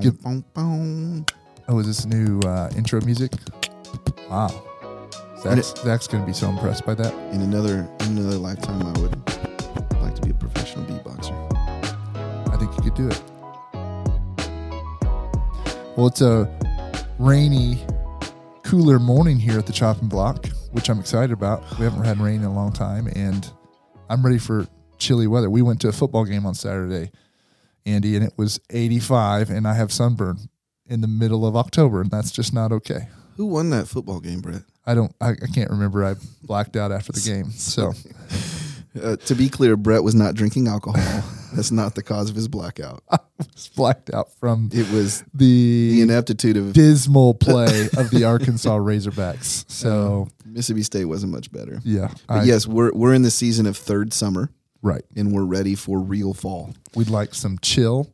Boom, boom, boom. Oh, is this new uh, intro music? Wow. Zach's, Zach's going to be so impressed by that. In another in another lifetime, I would like to be a professional beatboxer. I think you could do it. Well, it's a rainy, cooler morning here at the chopping block, which I'm excited about. We haven't had rain in a long time, and I'm ready for chilly weather. We went to a football game on Saturday, Andy, and it was 85, and I have sunburn in the middle of October, and that's just not okay. Who won that football game, Brett? I don't, I, I can't remember. I blacked out after the game. So, Uh, to be clear, Brett was not drinking alcohol. That's not the cause of his blackout. was blacked out from It was the the ineptitude of dismal play of the Arkansas Razorbacks. So Mississippi State wasn't much better. yeah, But I- yes, we're we're in the season of third summer, right. and we're ready for real fall. We'd like some chill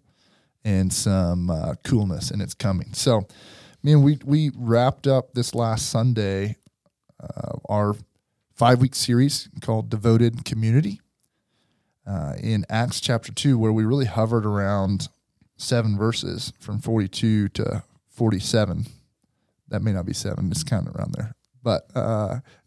and some uh, coolness, and it's coming. So, man, we we wrapped up this last Sunday uh, our five week series called Devoted Community uh, in Acts chapter two, where we really hovered around seven verses from forty two to forty seven. That may not be seven; it's kind of around there, but.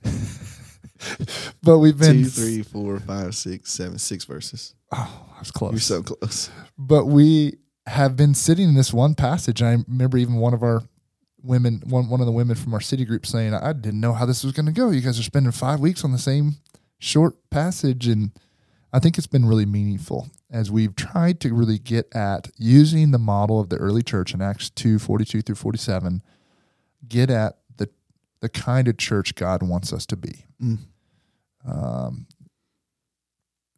But we've been Two, three, four, five, six, seven, six verses. Oh, I was close. You're so close. but we have been sitting in this one passage. I remember even one of our women, one one of the women from our city group saying, "I didn't know how this was going to go. You guys are spending five weeks on the same short passage," and I think it's been really meaningful as we've tried to really get at using the model of the early church in Acts 2, 42 through 47, get at the kind of church God wants us to be. Mm. Um,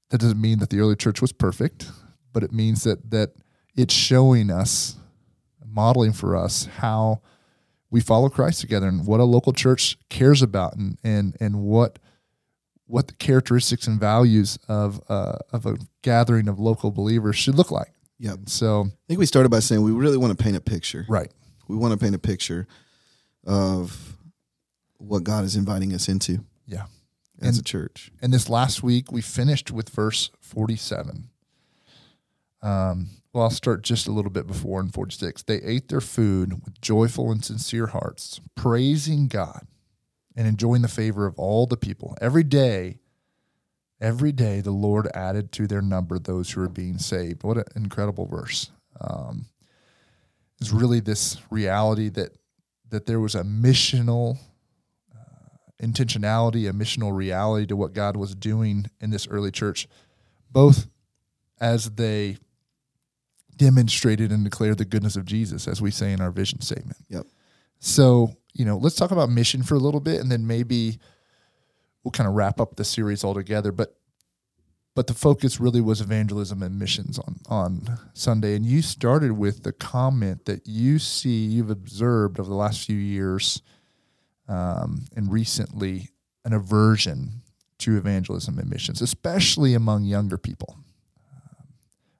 that doesn't mean that the early church was perfect, but it means that that it's showing us, modeling for us how we follow Christ together and what a local church cares about and and and what what the characteristics and values of uh, of a gathering of local believers should look like. Yeah. So I think we started by saying we really want to paint a picture. right, We want to paint a picture of what God is inviting us into yeah. as And- a church. And this last week we finished with verse forty-seven. Um, well, I'll start just a little bit before in 46. They ate their food with joyful and sincere hearts, praising God and enjoying the favor of all the people. Every day, every day, the Lord added to their number those who were being saved. What an incredible verse. Um, is really this reality that that there was a missional intentionality, a missional reality to what God was doing in this early church, both as they demonstrated and declared the goodness of Jesus, as we say in our vision statement. Yep. So, you know, let's talk about mission for a little bit and then maybe we'll kind of wrap up the series altogether. But but the focus really was evangelism and missions on on Sunday. And you started with the comment that you see, you've observed over the last few years um, and recently an aversion to evangelism and missions, especially among younger people. Um,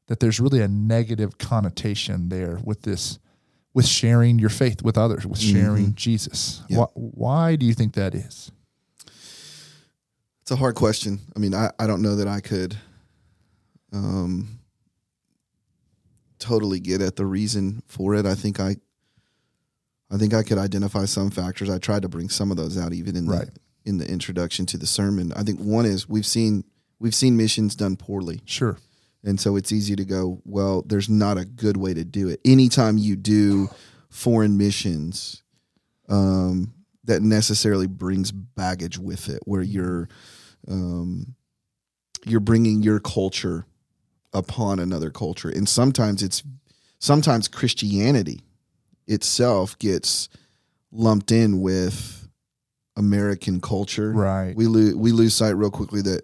that there's really a negative connotation there with this, with sharing your faith with others, with sharing Jesus. Yeah. Why, why do you think that is? It's a hard question. I mean, I, I don't know that I could um, totally get at the reason for it. I think I I think I could identify some factors. I tried to bring some of those out even in Right. the in the introduction to the sermon. I think one is we've seen we've seen missions done poorly. Sure. And so it's easy to go, well, there's not a good way to do it. Anytime you do foreign missions, um, that necessarily brings baggage with it, where you're um, you're bringing your culture upon another culture, and sometimes it's sometimes Christianity itself gets lumped in with American culture. Right. We lose we lose sight real quickly that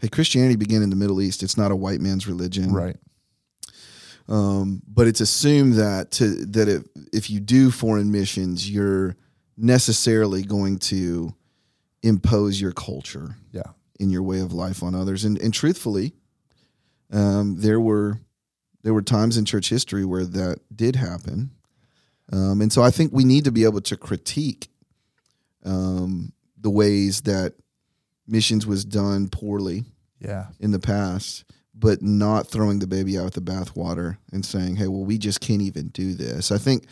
hey, Christianity began in the Middle East. It's not a white man's religion, right. um, but it's assumed that to that if if you do foreign missions, you're necessarily going to impose your culture Yeah. in your way of life on others. And and truthfully, um, there were there were times in church history where that did happen. Um, and so I think we need to be able to critique um, the ways that missions was done poorly Yeah. in the past, but not throwing the baby out with the bathwater and saying, "Hey, well, we just can't even do this." I think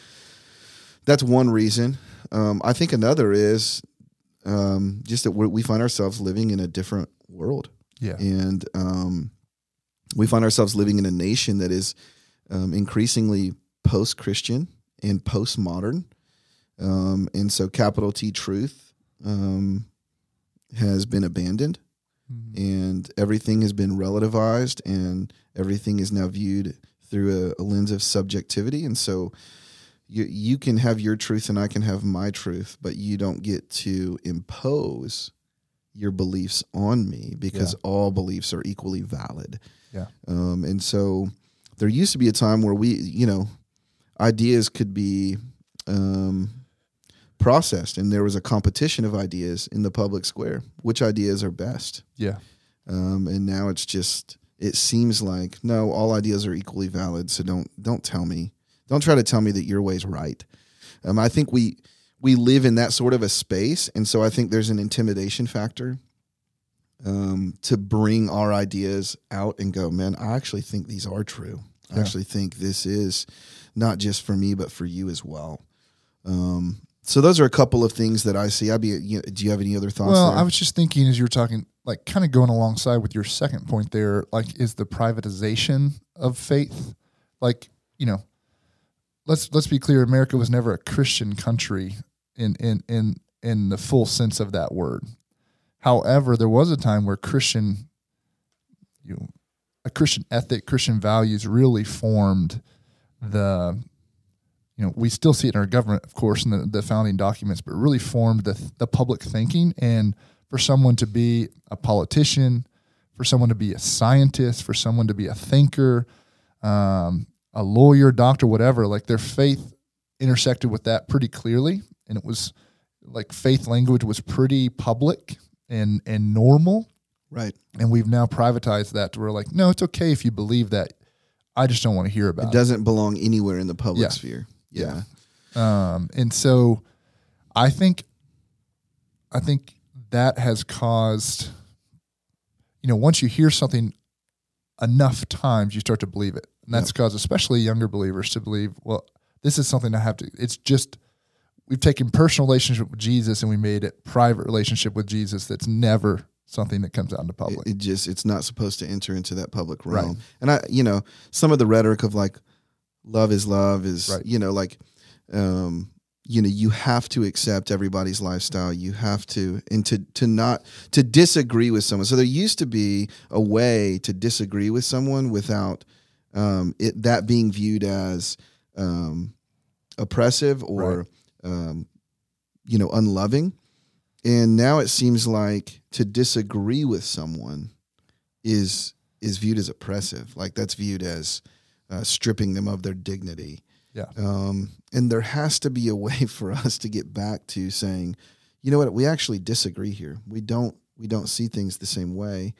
that's one reason. Um, I think another is um, just that we're, we find ourselves living in a different world, Yeah. and um, we find ourselves living in a nation that is um, increasingly post-Christian and postmodern, um, and so capital T truth um, has been abandoned Mhm. and everything has been relativized and everything is now viewed through a, a lens of subjectivity and so you you can have your truth and I can have my truth but you don't get to impose your beliefs on me because all beliefs are equally valid Yeah. um, and so there used to be a time where we you know ideas could be um, processed and there was a competition of ideas in the public square which ideas are best. Yeah. um, and now it's just it seems like no all ideas are equally valid so don't don't tell me. Don't try to tell me that your way's right. Um, i think we we live in that sort of a space and so i think there's an intimidation factor um, to bring our ideas out and go man i actually think these are true i Yeah. actually think this is not just for me but for you as well um, so those are a couple of things that i see i'd be you know, do you have any other thoughts Well, there? I was just thinking as you were talking, like kind of going alongside with your second point there, like is the privatization of faith. Like, you know, let's let's be clear, America was never a Christian country in in in in the full sense of that word. However, there was a time where Christian you know, a Christian ethic, Christian values really formed the you know, we still see it in our government, of course, in the, the founding documents, but really formed the, the public thinking. And for someone to be a politician, for someone to be a scientist, for someone to be a thinker, um, a lawyer, doctor, whatever, like their faith intersected with that pretty clearly. And it was like faith language was pretty public and, and normal. Right And we've now privatized that to where, like, no, it's okay if you believe that. I just don't want to hear about it it. doesn't belong anywhere in the public Yeah. sphere. Yeah. Um, and so I think I think that has caused you know, once you hear something enough times you start to believe it. And that's caused especially younger believers to believe, well, this is something I have to it's just we've taken personal relationship with Jesus and we made it private relationship with Jesus that's never something that comes out into public. It, it just it's not supposed to enter into that public realm. Right. And I you know, some of the rhetoric of like love is love is Right. you know, like um you know, you have to accept everybody's lifestyle. You have to and to to not to disagree with someone. So there used to be a way to disagree with someone without um it that being viewed as um oppressive or um you know, unloving. And now it seems like to disagree with someone is is viewed as oppressive. Like that's viewed as uh, stripping them of their dignity. Yeah. Um, and there has to be a way for us to get back to saying, you know what, we actually disagree here. We don't we don't see things the same way.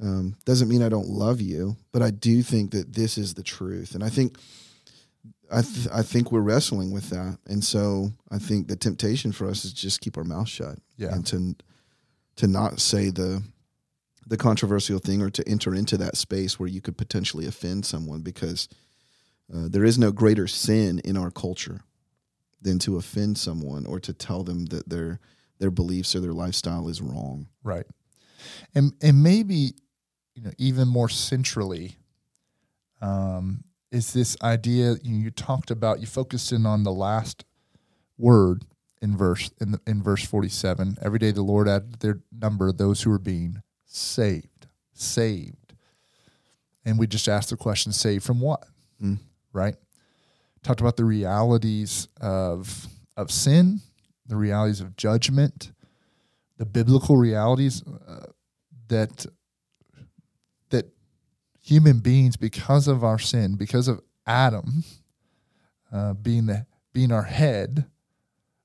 Um, doesn't mean I don't love you, but I do think that this is the truth. And I think I th- I think we're wrestling with that. And so I think the temptation for us is just keep our mouth shut Yeah. and to to not say the the controversial thing or to enter into that space where you could potentially offend someone because uh, there is no greater sin in our culture than to offend someone or to tell them that their their beliefs or their lifestyle is wrong. Right. And and maybe, you know, even more centrally, um, is this idea you, talked about, you focused in on the last word in verse in the, in verse 47. Every day the Lord added their number those who were being saved. Saved. And we just asked the question, saved from what? Mm. Right? Talked about the realities of of sin, the realities of judgment, the biblical realities uh, that human beings, because of our sin, because of Adam uh, being the being our head,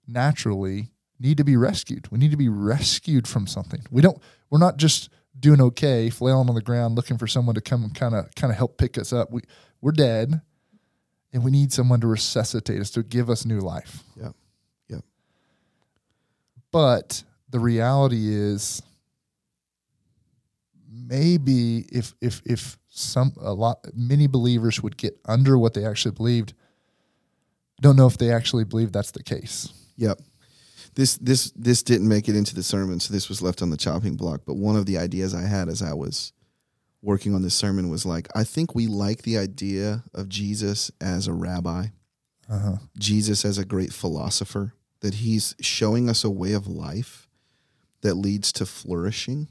naturally need to be rescued. We need to be rescued from something. We don't. We're not just doing okay, flailing on the ground, looking for someone to come and kind of kind of help pick us up. We we're dead, and we need someone to resuscitate us to give us new life. Yep. Yep. But the reality is maybe if if if some a lot many believers would get under what they actually believed, don't know if they actually believe that's the case. Yep. This this this didn't make it into the sermon, so this was left on the chopping block. But one of the ideas I had as I was working on this sermon was like, I think we like the idea of Jesus as a rabbi, Uh-huh. Jesus as a great philosopher, that he's showing us a way of life that leads to flourishing,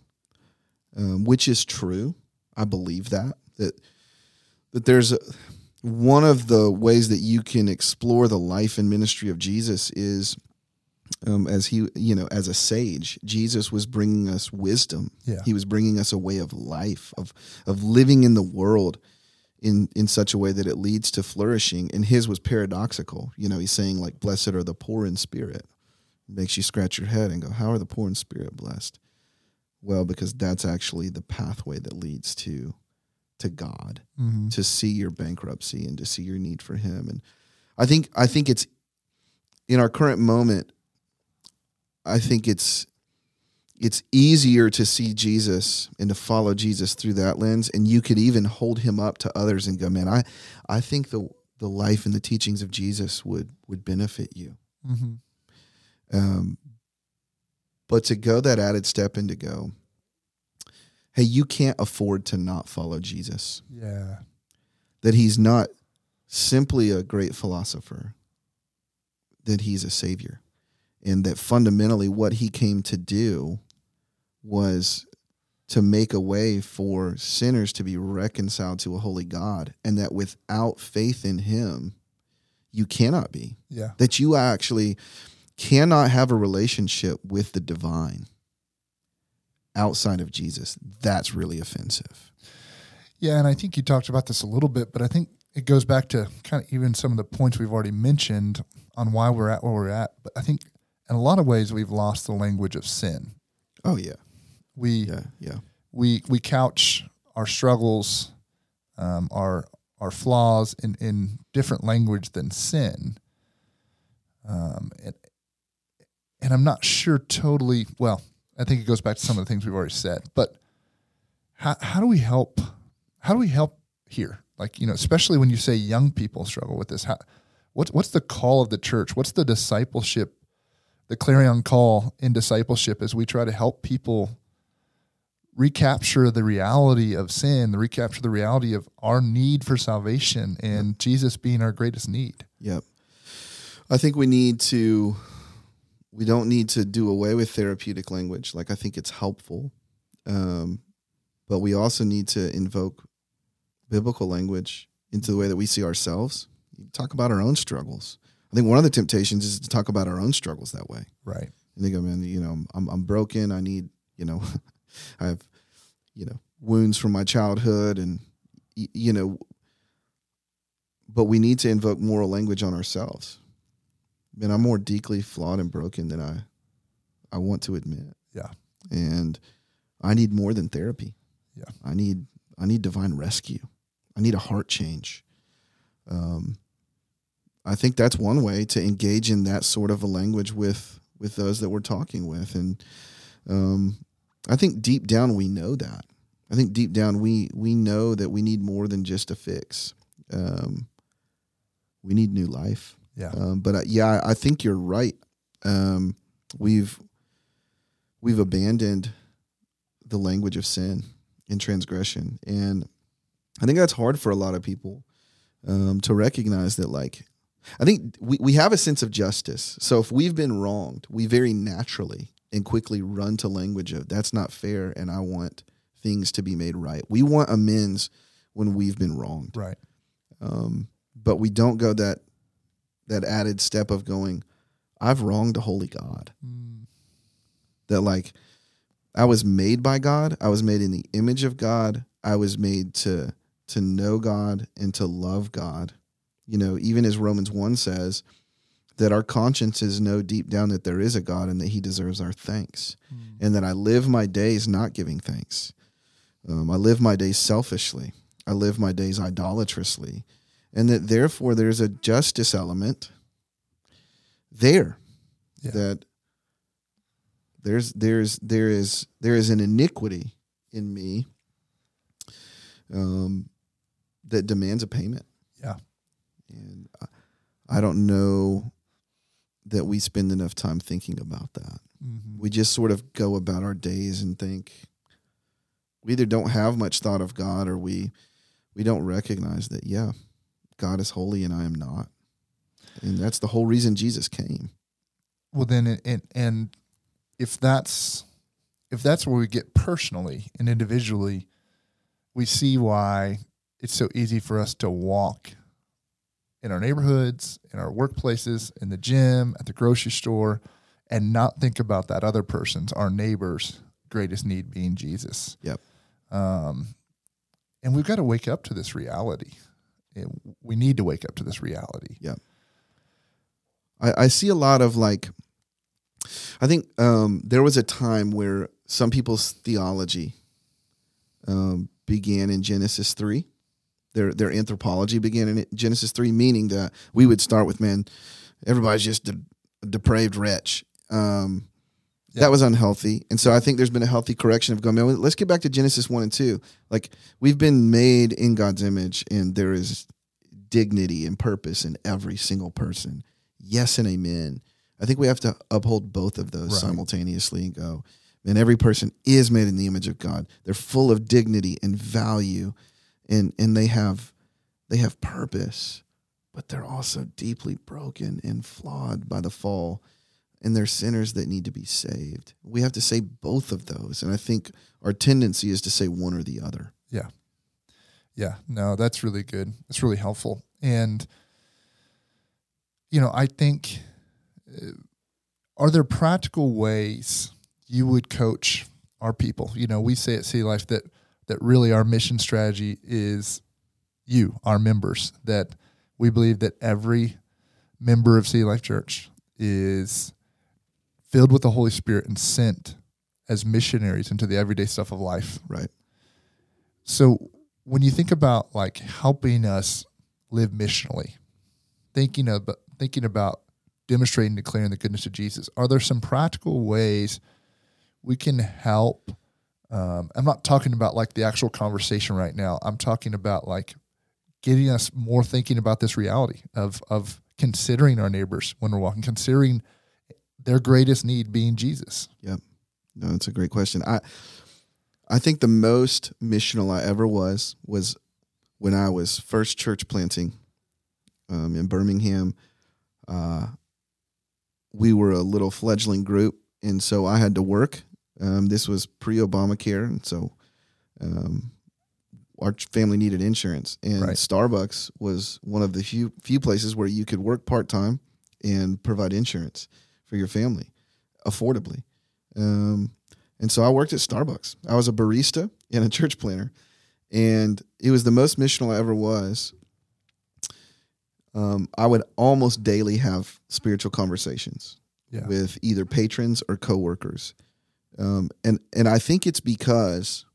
um, which is true. I believe that that that there's a, one of the ways that you can explore the life and ministry of Jesus is um, as he you know as a sage jesus was bringing us wisdom. Yeah. he was bringing us a way of life of of living in the world in in such a way that it leads to flourishing. And his was paradoxical. You know he's saying like blessed are the poor in spirit. Makes you scratch your head and go how are the poor in spirit blessed well because that's actually the pathway that leads to to god Mm-hmm. to see your bankruptcy and to see your need for him and i think i think it's in our current moment i think it's it's easier to see jesus and to follow jesus through that lens and you could even hold him up to others and go man i i think the the life and the teachings of jesus would would benefit you Mm-hmm. um, but to go that added step and to go hey you can't afford to not follow jesus Yeah. that he's not simply a great philosopher, that he's a savior, and that fundamentally what he came to do was to make a way for sinners to be reconciled to a holy God, and that without faith in him, you cannot be. Yeah. That you actually cannot have a relationship with the divine outside of Jesus. That's really offensive. Yeah, and I think you talked about this a little bit, but I think it goes back to kind of even some of the points we've already mentioned on why we're at where we're at. But I think in a lot of ways we've lost the language of sin. Oh yeah, We yeah, yeah. we we couch our struggles, um, our our flaws in in different language than sin. Um, and and I'm not sure totally. Well, I think it goes back to some of the things we've already said. But how how do we help? How do we help here? Like you know, especially when you say young people struggle with this. How, what's what's the call of the church? What's the discipleship? The clarion call in discipleship as we try to help people recapture the reality of sin, the recapture the reality of our need for salvation and Jesus being our greatest need. Yep. I think we need to we don't need to do away with therapeutic language. Like I think it's helpful. Um, but we also need to invoke biblical language into the way that we see ourselves. Talk about our own struggles. I think one of the temptations is to talk about our own struggles that way. Right. And they go, man, you know, I'm I'm broken. I need, you know, I have, you know, wounds from my childhood, and you know, but we need to invoke moral language on ourselves. Man, I'm more deeply flawed and broken than I, I want to admit. Yeah. and I need more than therapy. Yeah. I need I need divine rescue. I need a heart change. Um, I think that's one way to engage in that sort of a language with with those that we're talking with, and um, I think deep down we know that. I think deep down we we know that we need more than just a fix. Um, we need new life. Yeah. Um, but uh, yeah, I I think you're right. Um, we've we've abandoned the language of sin and transgression, and I think that's hard for a lot of people um, to recognize that. Like, I think we we have a sense of justice. So if we've been wronged, we very naturally and quickly run to language of that's not fair, and I want things to be made right. We want amends when we've been wronged Right. um, but we don't go that that added step of going i've wronged a holy god Mm, that like i was made by god i was made in the image of god i was made to to know god and to love god you know even as romans 1 says that our consciences know deep down that there is a god and that he deserves our thanks mm, and that I live my days not giving thanks. Um, I live my days selfishly. I live my days idolatrously. And that therefore there's a justice element there. Yeah. That there's there's there is there is an iniquity in me um, that demands a payment. Yeah. And I, I don't know that we spend enough time thinking about that. Mhm. We just sort of go about our days and think we either don't have much thought of God or we we don't recognize that yeah, God is holy and I am not. And that's the whole reason Jesus came. Well, then, it, and if that's if that's where we get personally and individually, we see why it's so easy for us to walk in our neighborhoods, in our workplaces, in the gym, at the grocery store, and not think about that other person's, our neighbor's greatest need being Jesus. Yep. Um, and we've got to wake up to this reality. We need to wake up to this reality. I, I see a lot of like I think um, there was a time where some people's theology um, began in Genesis three. Their their anthropology began in Genesis three, meaning that we would start with man, everybody's just a, depraved wretch. Um, Yeah. That was unhealthy, and so I think there's been a healthy correction of going. Man, let's get back to Genesis one and two. Like we've been made in God's image, and there is dignity and purpose in every single person. Yes and amen. I think we have to uphold both of those Right. simultaneously and go, man, every person is made in the image of God. They're full of dignity and value and and they have they have purpose, but they're also deeply broken and flawed by the fall. And they're sinners that need to be saved. We have to say both of those. And I think our tendency is to say one or the other. Yeah, Yeah. no, that's really good. That's really helpful. And, you know, I think, uh, are there practical ways you would coach our people? You know, we say at City Life that, that really our mission strategy is you, our members, that we believe that every member of City Life Church is filled with the Holy Spirit and sent as missionaries into the everyday stuff of life. Right. So when you think about like helping us live missionally, thinking of thinking about demonstrating, declaring the goodness of Jesus, are there some practical ways we can help? Um, I'm not talking about like the actual conversation right now. I'm talking about like getting us more thinking about this reality of of considering our neighbors when we're walking, considering their greatest need being Jesus. Yep. No, that's a great question. I I think the most missional I ever was was when I was first church planting um, in Birmingham. Uh, we were a little fledgling group, and so I had to work. Um, this was pre Obamacare, and so um, our family needed insurance, and Right. Starbucks was one of the few few places where you could work part time and provide insurance for your family affordably. Um, and so I worked at Starbucks. I was a barista and a church planner, and it was the most missional I ever was. Um, I would almost daily have spiritual conversations Yeah. with either patrons or coworkers, um, and and I think it's because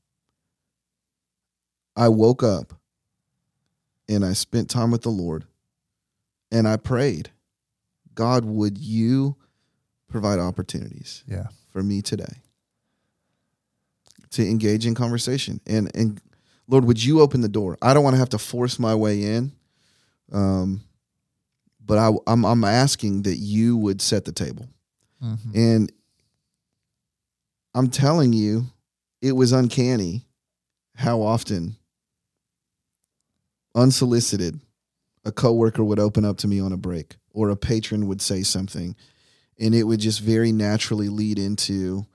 I woke up and I spent time with the Lord, and I prayed, God, would you provide opportunities? Yeah. for me today to engage in conversation and and lord would you open the door i don't want to have to force my way in um but I, I'm, I'm asking that you would set the table Mhm. and i'm telling you it was uncanny how often unsolicited a coworker would open up to me on a break or a patron would say something and it would just very naturally lead into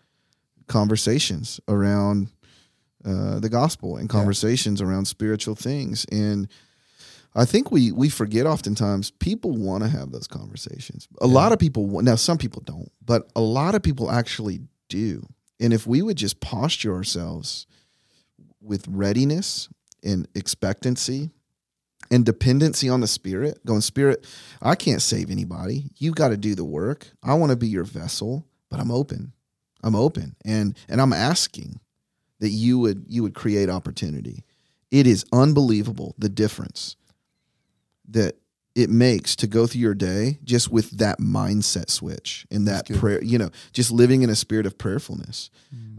conversations around uh, the gospel and Yeah. conversations around spiritual things and I think we we forget oftentimes people want to have those conversations. A Yeah. lot of people now some people don't, but a lot of people actually do. And if we would just posture ourselves with readiness and expectancy and dependency on the spirit, going spirit, I can't save anybody. You got to do the work. I want to be your vessel, but I'm open. I'm open and and I'm asking that you would you would create opportunity. It is unbelievable the difference that it makes to go through your day just with that mindset switch and that prayer, you know, just living in a spirit of prayerfulness.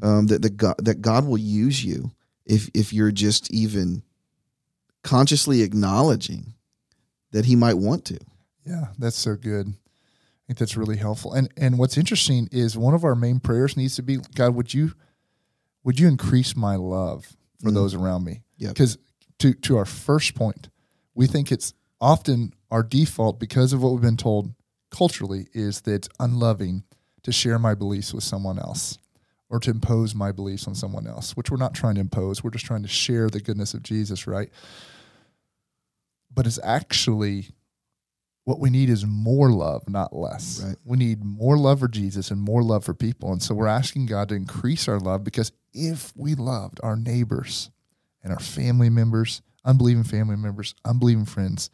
Um, that the God that God will use you if if you're just even consciously acknowledging that he might want to. Yeah, that's so good. I think that's really helpful. And and what's interesting is one of our main prayers needs to be God, would you would you increase my love for Mm. those around me? Yep. Because to to our first point, we think it's often our default because of what we've been told culturally is that it's unloving to share my beliefs with someone else or to impose my beliefs on someone else, which we're not trying to impose. We're just trying to share the goodness of Jesus, right? But it's actually what we need is more love, not less. Right. We need more love for Jesus and more love for people. And so we're asking God to increase our love because if we loved our neighbors and our family members, unbelieving family members, unbelieving friends,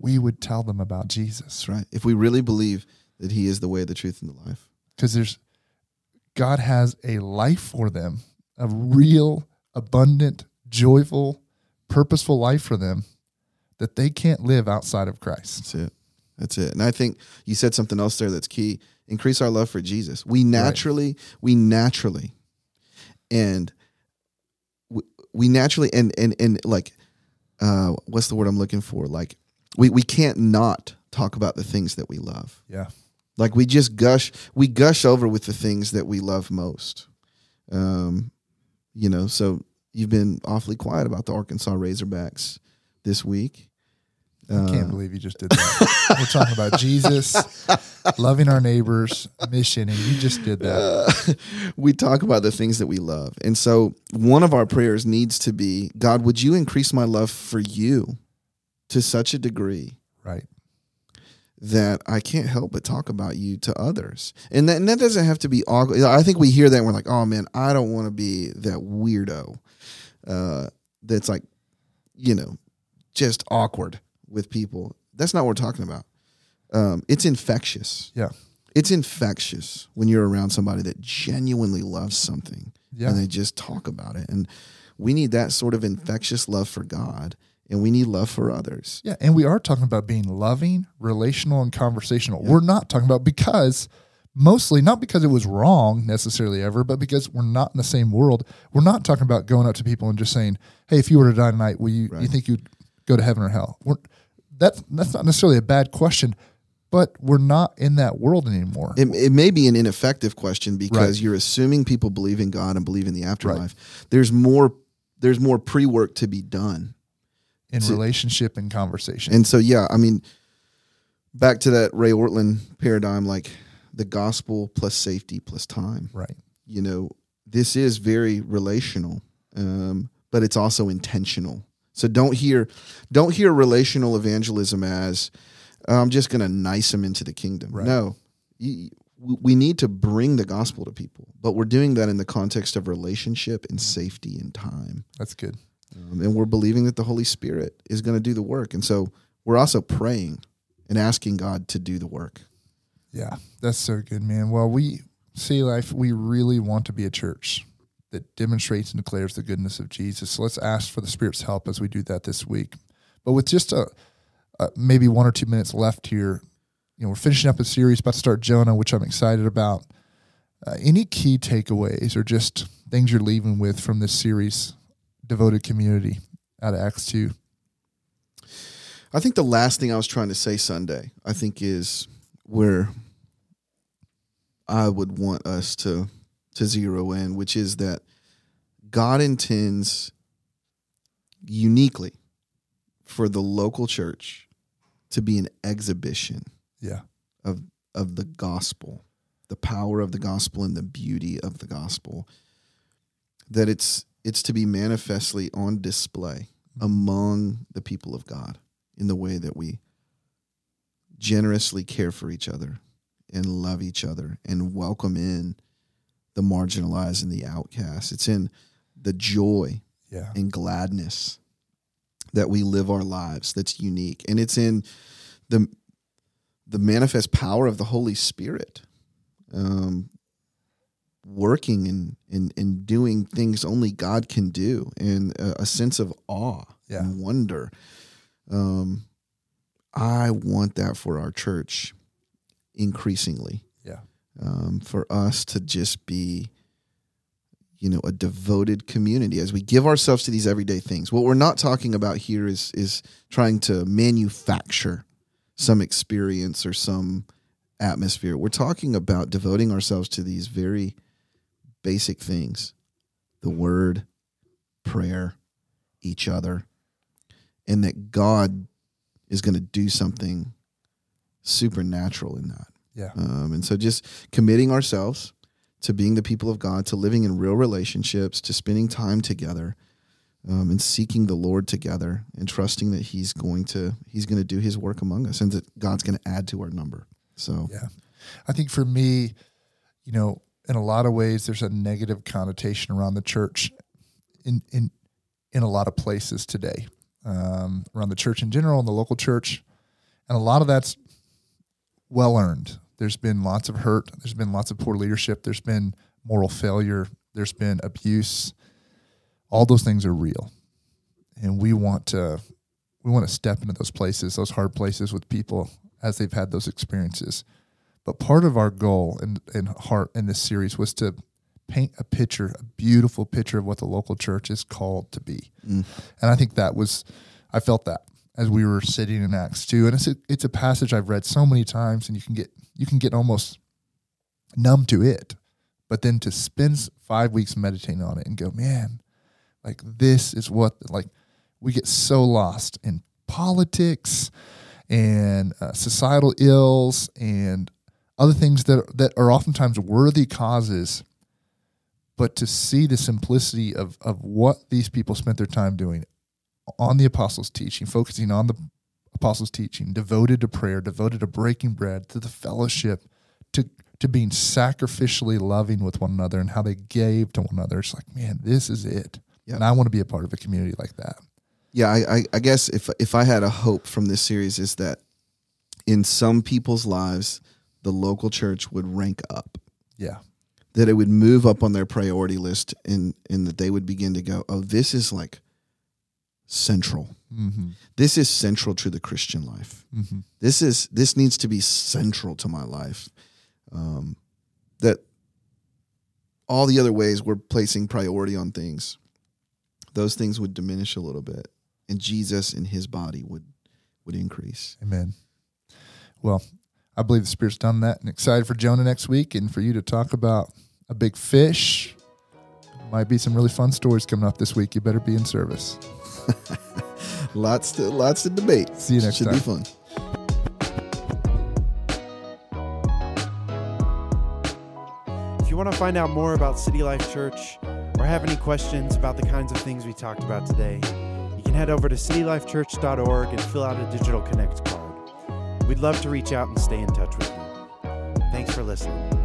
we would tell them about Jesus. Right. If we really believe that he is the way, the truth, and the life. Because there's God has a life for them, a real, abundant, joyful, purposeful life for them that they can't live outside of Christ. That's it. That's it. And I think you said something else there that's key. Increase our love for Jesus. We naturally, we naturally, and we, we naturally, and and and like, uh, what's the word I'm looking for? Like, we we can't not talk about the things that we love. Yeah. Like we just gush, we gush over with the things that we love most. Um, you know, so you've been awfully quiet about the Arkansas Razorbacks this week. I can't believe you just did that. We're talking about Jesus, loving our neighbors, mission, and you just did that. we talk about the things that we love. And so one of our prayers needs to be God, would you increase my love for you to such a degree Right. That I can't help but talk about you to others? And that, and that doesn't have to be awkward. I think we hear that and we're like, oh man, I don't want to be that weirdo uh, that's like, you know, just awkward with people. That's not what we're talking about. Um, it's infectious. Yeah. It's infectious when you're around somebody that genuinely loves something Yeah. and they just talk about it. And we need that sort of infectious love for God and we need love for others. Yeah, and we are talking about being loving, relational, and conversational. We're not talking about because mostly not because it was wrong necessarily ever, but because we're not in the same world. We're not talking about going up to people and just saying, "Hey, if you were to die tonight, will you you think you'd go to heaven or hell?" We're, that's that's not necessarily a bad question, but we're not in that world anymore. It, it may be an ineffective question because Right. you're assuming people believe in God and believe in the afterlife. There's more there's more pre-work to be done. In relationship and conversation. And so yeah, I mean back to that Ray Ortlund paradigm like the gospel plus safety plus time. right. you know, this is very relational, um, but it's also intentional. So don't hear, don't hear relational evangelism as "Oh, I'm just going to nice them into the kingdom. Right. No, you, we need to bring the gospel to people, but we're doing that in the context of relationship and safety and time, That's good. Um, and we're believing that the Holy Spirit is going to do the work, and so we're also praying and asking God to do the work. Yeah, that's so good, man. Well, we see life. We really want to be a church that demonstrates and declares the goodness of Jesus. So let's ask for the Spirit's help as we do that this week. But with just a, a maybe one or two minutes left here, you know, we're finishing up a series about to start Jonah, which I'm excited about. Uh, any key takeaways or just things you're leaving with from this series, devoted community out of Acts two? I think the last thing I was trying to say Sunday, I think, is where I would want us to to zero in, which is that God intends uniquely for the local church to be an exhibition Yeah, of of the gospel, the power of the gospel and the beauty of the gospel. That it's it's to be manifestly on display among the people of God in the way that we generously care for each other and love each other and welcome in the marginalized and the outcast. It's in the joy yeah, and gladness that we live our lives that's unique. And it's in the the manifest power of the holy spirit. Um, working and, and and doing things only god can do and a, a sense of awe Yeah. and wonder. Um, i want that for our church increasingly. Yeah, um, for us to just be you know a devoted community as we give ourselves to these everyday things. What we're not talking about here is is trying to manufacture some experience or some atmosphere. We're talking about devoting ourselves to these very basic things the word prayer each other and that god is going to do something supernatural in that Yeah. um, and so just committing ourselves to being the people of God, to living in real relationships, to spending time together, um, and seeking the Lord together, and trusting that He's going to He's going to do His work among us, and that God's going to add to our number. So Yeah. I think for me, you know, in a lot of ways, there's a negative connotation around the church in in in a lot of places today, um, around the church in general and the local church, and a lot of that's well earned. There's been lots of hurt. There's been lots of poor leadership. There's been moral failure. There's been abuse. All those things are real, and we want to we want to step into those places, those hard places with people as they've had those experiences. But part of our goal and and heart in this series was to paint a picture, a beautiful picture of what the local church is called to be. Mm. And I think that was, I felt that as we were sitting in Acts two, and it's a, it's a passage I've read so many times, and you can get you can get almost numb to it, but then to spend five weeks meditating on it and go, man, like this is what like we get so lost in politics and uh, societal ills and other things that that are oftentimes worthy causes but to see the simplicity of of what these people spent their time doing on the apostles' teaching, focusing on the apostles' teaching, devoted to prayer, devoted to breaking bread, to the fellowship, to to being sacrificially loving with one another and how they gave to one another. It's like, man, this is it. Yeah. And I want to be a part of a community like that. yeah, I, I I guess if if I had a hope from this series is that in some people's lives, the local church would rank up. Yeah. that it would move up on their priority list and and that they would begin to go, oh, this is like central. Mm-hmm. This is central to the Christian life. Mm-hmm. This is this needs to be central to my life. Um, that all the other ways we're placing priority on things, those things would diminish a little bit, and Jesus and His body would would increase. Amen. Well, I believe the Spirit's done that and excited for Jonah next week and for you to talk about a big fish. Might be some really fun stories coming up this week. You better be in service. Lots to lots to debate. See you next Should time. be fun. If you want to find out more about City Life Church or have any questions about the kinds of things we talked about today, you can head over to citylifechurch.org and fill out a digital connect card. We'd love to reach out and stay in touch with you. Thanks for listening.